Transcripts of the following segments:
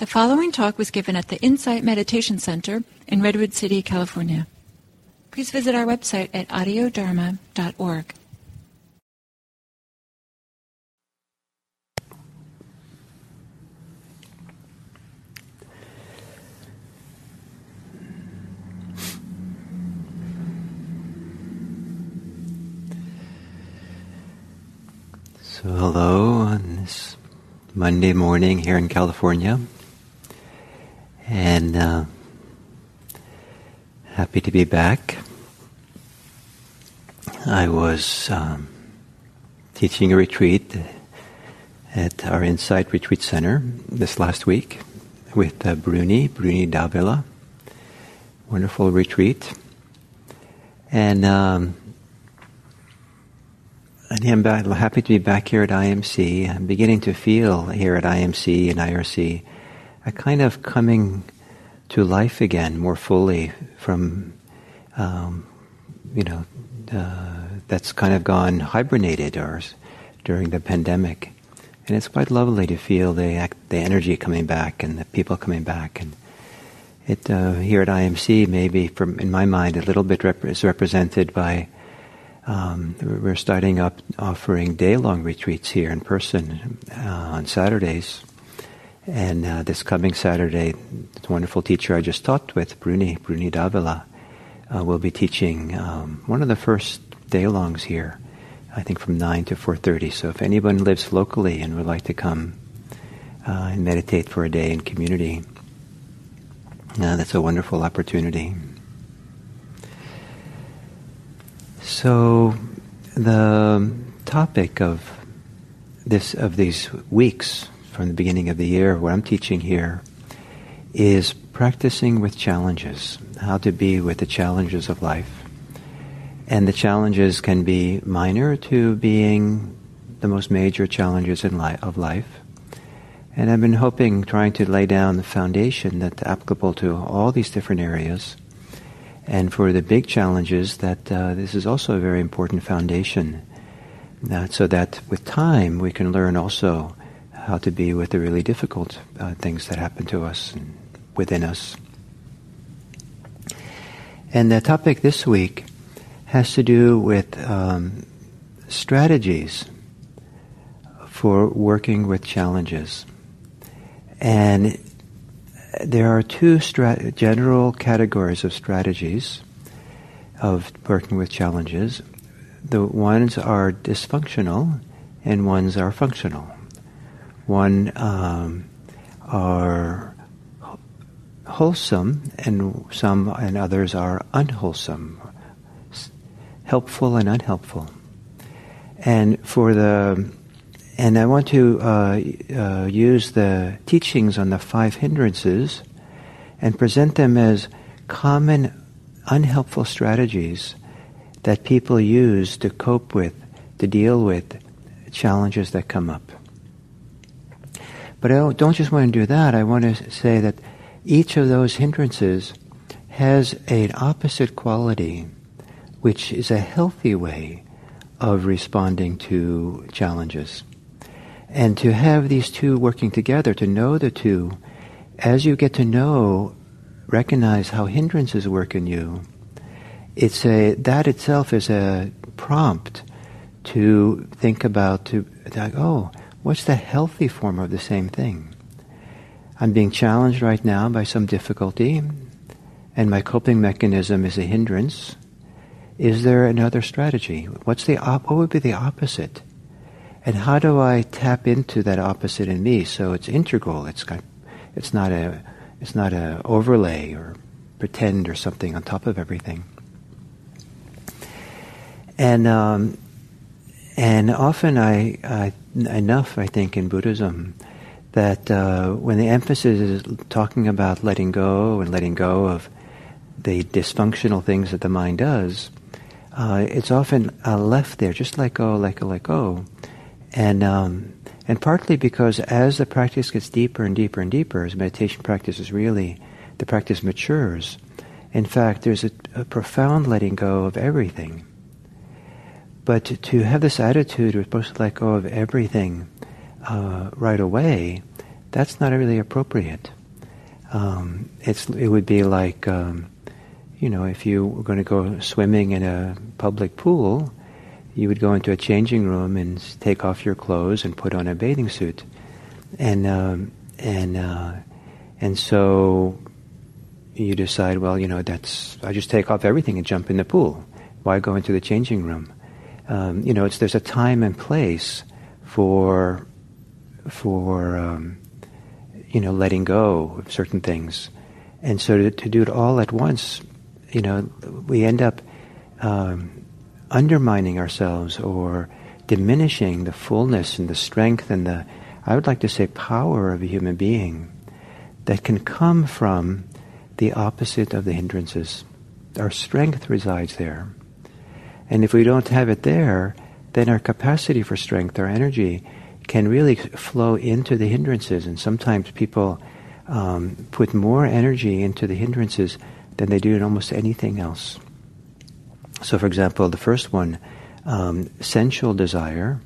The following talk was given at the Insight Meditation Center in Redwood City, California. Please visit our website at audiodharma.org. So, hello on this Monday morning here in California. And uh, happy to be back. I was um, teaching a retreat at our Insight Retreat Center this last week with uh, Bruni, Bruni Davila. Wonderful retreat. And um, and I'm happy to be back here at IMC. I'm beginning to feel here at IMC and IRC a kind of coming to life again more fully from, um, you know, uh, that's kind of gone hibernated or during the pandemic. And it's quite lovely to feel the, the energy coming back and the people coming back. And it, uh, here at IMC, maybe from, in my mind, a little bit rep- is represented by um, we're starting up offering day-long retreats here in person uh, on Saturdays. And uh, this coming Saturday, the wonderful teacher I just talked with, Bruni, Bruni Davila, uh, will be teaching um, one of the first day-longs here, I think from 9 to 4.30. So if anyone lives locally and would like to come uh, and meditate for a day in community, uh, that's a wonderful opportunity. So, the topic of this of these weeks from the beginning of the year, what I'm teaching here, is practicing with challenges, how to be with the challenges of life. And the challenges can be minor to being the most major challenges in li- of life. And I've been hoping, trying to lay down the foundation that's applicable to all these different areas and for the big challenges, that uh, this is also a very important foundation. That, so that with time we can learn also how to be with the really difficult uh, things that happen to us and within us. And the topic this week has to do with um, strategies for working with challenges. And there are two general categories of strategies of working with challenges. The ones are dysfunctional and ones are functional. One um, are wholesome and some and others are unwholesome, helpful and unhelpful. And for the and I want to uh, uh, use the teachings on the five hindrances and present them as common unhelpful strategies that people use to cope with, to deal with challenges that come up. But I don't just want to do that. I want to say that each of those hindrances has an opposite quality, which is a healthy way of responding to challenges. And to have these two working together, to know the two, as you get to know, recognize how hindrances work in you, it's a, that itself is a prompt to think about, to, like, oh, what's the healthy form of the same thing? I'm being challenged right now by some difficulty, and my coping mechanism is a hindrance. Is there another strategy? What's the op- what would be the opposite? And how do I tap into that opposite in me so it's integral? It's got, it's not a, it's not a overlay or pretend or something on top of everything. And um, and often I, I, enough I think in Buddhism that uh, when the emphasis is talking about letting go and letting go of the dysfunctional things that the mind does, uh, it's often uh, left there, just let go, let go, let go and um, and partly because as the practice gets deeper and deeper and deeper, as meditation practice is really the practice matures. In fact, there's a, a profound letting go of everything. But to, have this attitude, we're supposed to let go of everything uh, right away, that's not really appropriate. Um, it's, it would be like, um, you know, if you were going to go swimming in a public pool, you would go into a changing room and take off your clothes and put on a bathing suit, and um, and uh, and so you decide, well, you know, that's I just take off everything and jump in the pool. Why go into the changing room? Um, you know, it's there's a time and place for for um, you know letting go of certain things, and so to, to, do it all at once, you know, we end up um, undermining ourselves or diminishing the fullness and the strength and the I would like to say power of a human being that can come from the opposite of the hindrances. Our strength resides there. And if we don't have it there, then our capacity for strength, our energy, can really flow into the hindrances. And sometimes people um, put more energy into the hindrances than they do in almost anything else. So, for example, the first one, um, sensual desire,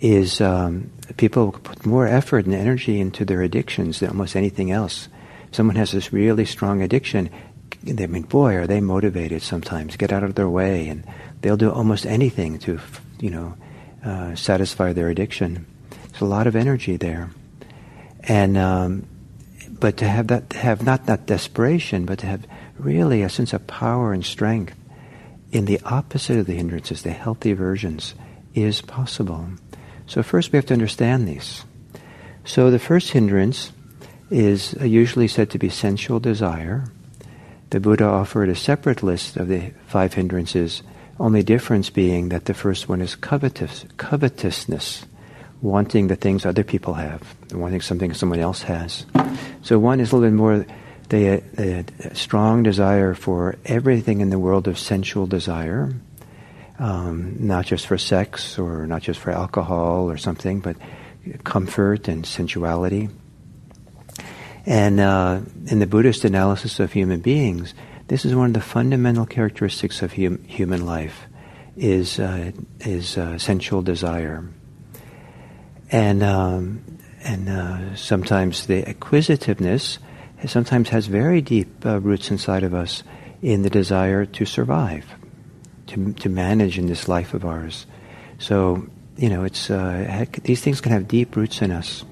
is um, people put more effort and energy into their addictions than almost anything else. Someone has this really strong addiction. I mean, boy, are they motivated sometimes. Get out of their way, and they'll do almost anything to, you know, uh, satisfy their addiction. There's a lot of energy there, and um, but to have that, to have not that desperation, but to have really a sense of power and strength in the opposite of the hindrances, the healthy versions, is possible. So first we have to understand these. So the first hindrance is usually said to be sensual desire. The Buddha offered a separate list of the five hindrances only difference being that the first one is covetous, covetousness, wanting the things other people have, wanting something someone else has. So one is a little bit more the, the strong desire for everything in the world of sensual desire, um, not just for sex or not just for alcohol or something, but comfort and sensuality. And uh, in the Buddhist analysis of human beings, this is one of the fundamental characteristics of hum- human life is uh, is uh, sensual desire, and um, and uh, sometimes the acquisitiveness sometimes has very deep uh, roots inside of us in the desire to survive, to to manage in this life of ours. So you know, it's uh, these things can have deep roots in us,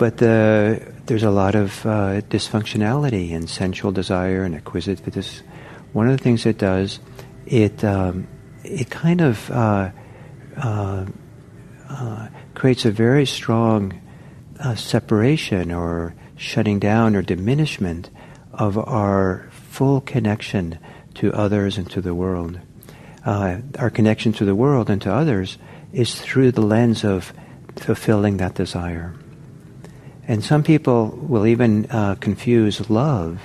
but the there's a lot of uh, dysfunctionality in sensual desire and acquisitiveness. One of the things it does, it um, it kind of uh, uh, uh creates a very strong uh, separation or shutting down or diminishment of our full connection to others and to the world. Uh, our connection to the world and to others is through the lens of fulfilling that desire. And some people will even uh, confuse love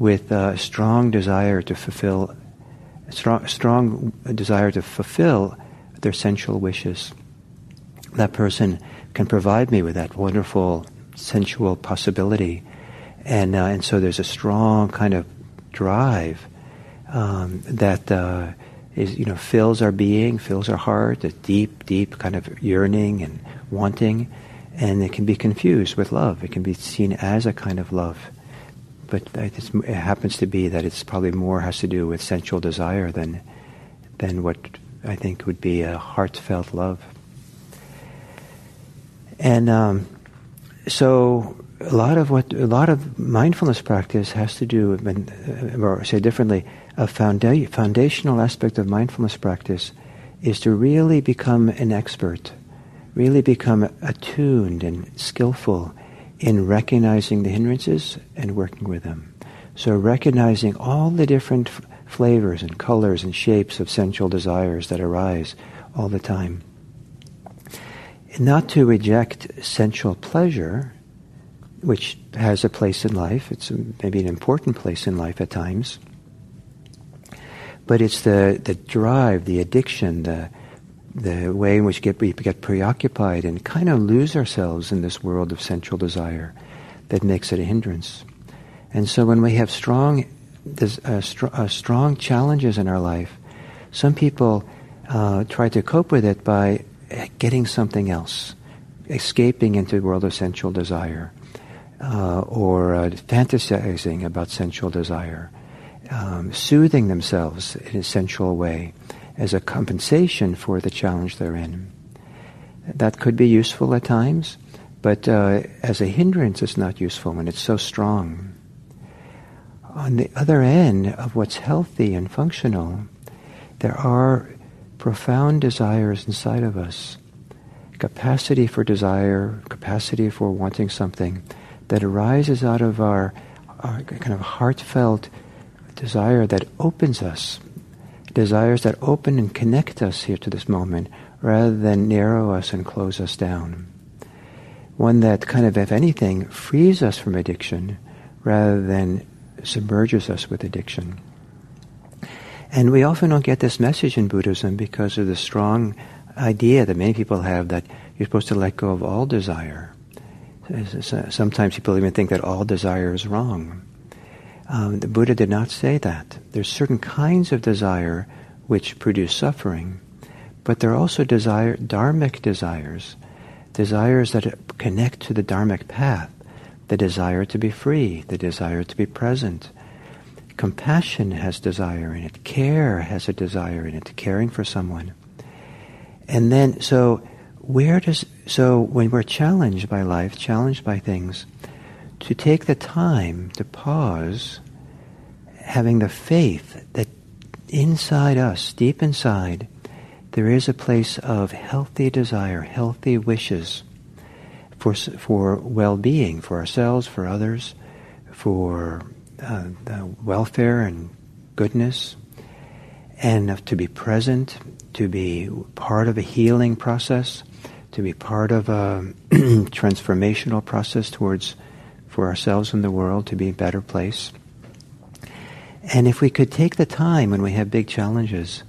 with a strong desire to fulfill, strong, strong desire to fulfill their sensual wishes. That person can provide me with that wonderful sensual possibility, and uh, and so there's a strong kind of drive um, that uh, is you know fills our being, fills our heart, a deep, deep kind of yearning and wanting and it can be confused with love. It can be seen as a kind of love, but it happens to be that it's probably more has to do with sensual desire than than what I think would be a heartfelt love. And um, so, a lot of what a lot of mindfulness practice has to do, with, or say differently, a founda- foundational aspect of mindfulness practice is to really become an expert really become attuned and skillful in recognizing the hindrances and working with them. So recognizing all the different f- flavors and colors and shapes of sensual desires that arise all the time. Not to reject sensual pleasure, which has a place in life. It's maybe an important place in life at times. But it's the, the drive, the addiction, the, the way in which get, we get preoccupied and kind of lose ourselves in this world of sensual desire that makes it a hindrance. And so when we have strong, uh, str- uh, strong challenges in our life, some people uh, try to cope with it by getting something else, escaping into the world of sensual desire, uh, or uh, fantasizing about sensual desire, um, soothing themselves in a sensual way as a compensation for the challenge they're in. That could be useful at times, but uh, as a hindrance, it's not useful when it's so strong. On the other end of what's healthy and functional, there are profound desires inside of us, capacity for desire, capacity for wanting something that arises out of our, our kind of heartfelt desire that opens us, desires that open and connect us here to this moment rather than narrow us and close us down. One that kind of, if anything, frees us from addiction rather than submerges us with addiction. And we often don't get this message in Buddhism because of the strong idea that many people have that you're supposed to let go of all desire. Sometimes people even think that all desire is wrong. Um, the Buddha did not say that. There's certain kinds of desire which produce suffering, but there are also desire, dharmic desires, desires that connect to the dharmic path, the desire to be free, the desire to be present. Compassion has desire in it. Care has a desire in it, caring for someone. And then, so where does, so when we're challenged by life, challenged by things, to take the time to pause, having the faith that inside us, deep inside, there is a place of healthy desire, healthy wishes for, for well-being, for ourselves, for others, for uh, welfare and goodness, and to be present, to be part of a healing process, to be part of a transformational process towards for ourselves and the world to be a better place. And if we could take the time when we have big challenges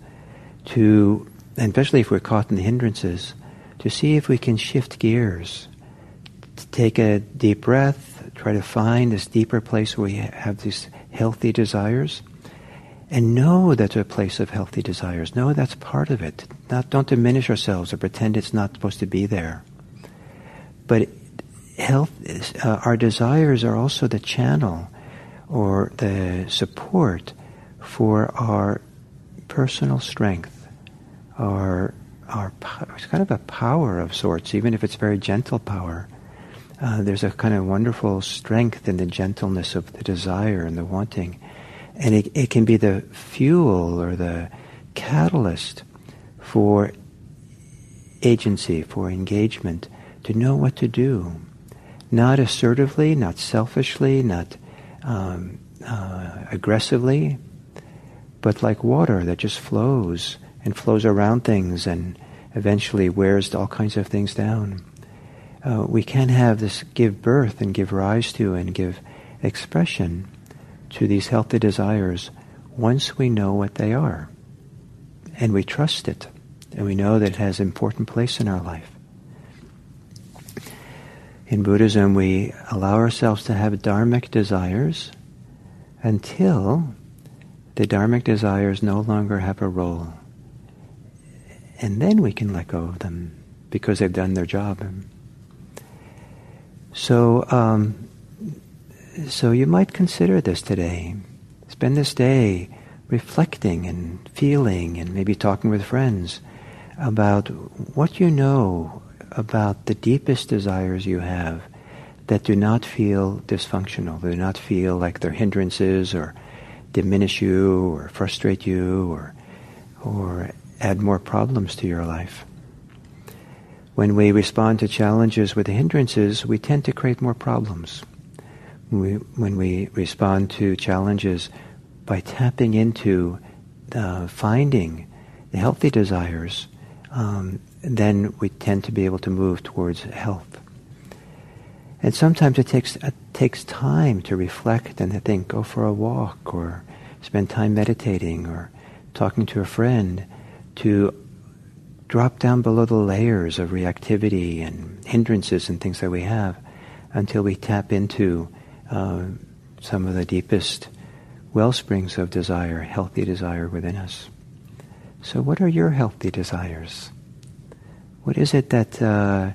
to, and especially if we're caught in the hindrances, to see if we can shift gears, to take a deep breath, try to find this deeper place where we have these healthy desires, and know that's a place of healthy desires. Know that's part of it. Not, don't diminish ourselves or pretend it's not supposed to be there. But health, uh, our desires are also the channel or the support for our personal strength, our our it's kind of a power of sorts, even if it's very gentle power. Uh, there's a kind of wonderful strength in the gentleness of the desire and the wanting, and it, it can be the fuel or the catalyst for agency, for engagement, to know what to do, not assertively, not selfishly, not um, uh, aggressively, but like water that just flows and flows around things and eventually wears all kinds of things down. Uh, we can have this give birth and give rise to and give expression to these healthy desires once we know what they are and we trust it and we know that it has an important place in our life. In Buddhism, we allow ourselves to have dharmic desires until the dharmic desires no longer have a role. And then we can let go of them because they've done their job. So, um, so you might consider this today. Spend this day reflecting and feeling and maybe talking with friends about what you know about the deepest desires you have that do not feel dysfunctional, do not feel like they're hindrances or diminish you or frustrate you or, or add more problems to your life. When we respond to challenges with hindrances, we tend to create more problems. We, when we respond to challenges by tapping into uh, finding the healthy desires, um, then we tend to be able to move towards health. And sometimes it takes it takes time to reflect and to think, go for a walk or spend time meditating or talking to a friend to drop down below the layers of reactivity and hindrances and things that we have until we tap into uh, some of the deepest well springs of desire, healthy desire within us. So, what are your healthy desires? What is it that uh,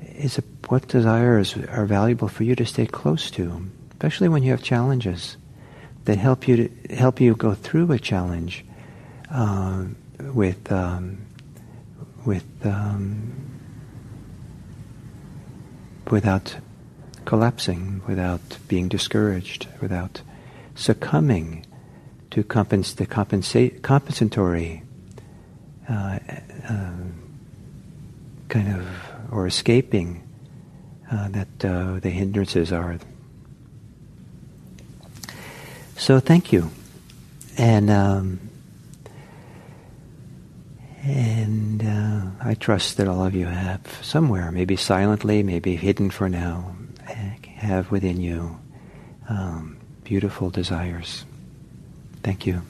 is a, what desires are valuable for you to stay close to, especially when you have challenges that help you to help you go through a challenge uh, with um, with um, without collapsing, without being discouraged, without succumbing to compens- the compensa- compensatory uh, uh, kind of or escaping uh, that uh, the hindrances are. So thank you, and um, and uh, I trust that all of you have somewhere, maybe silently, maybe hidden for now, have within you um, beautiful desires. Thank you.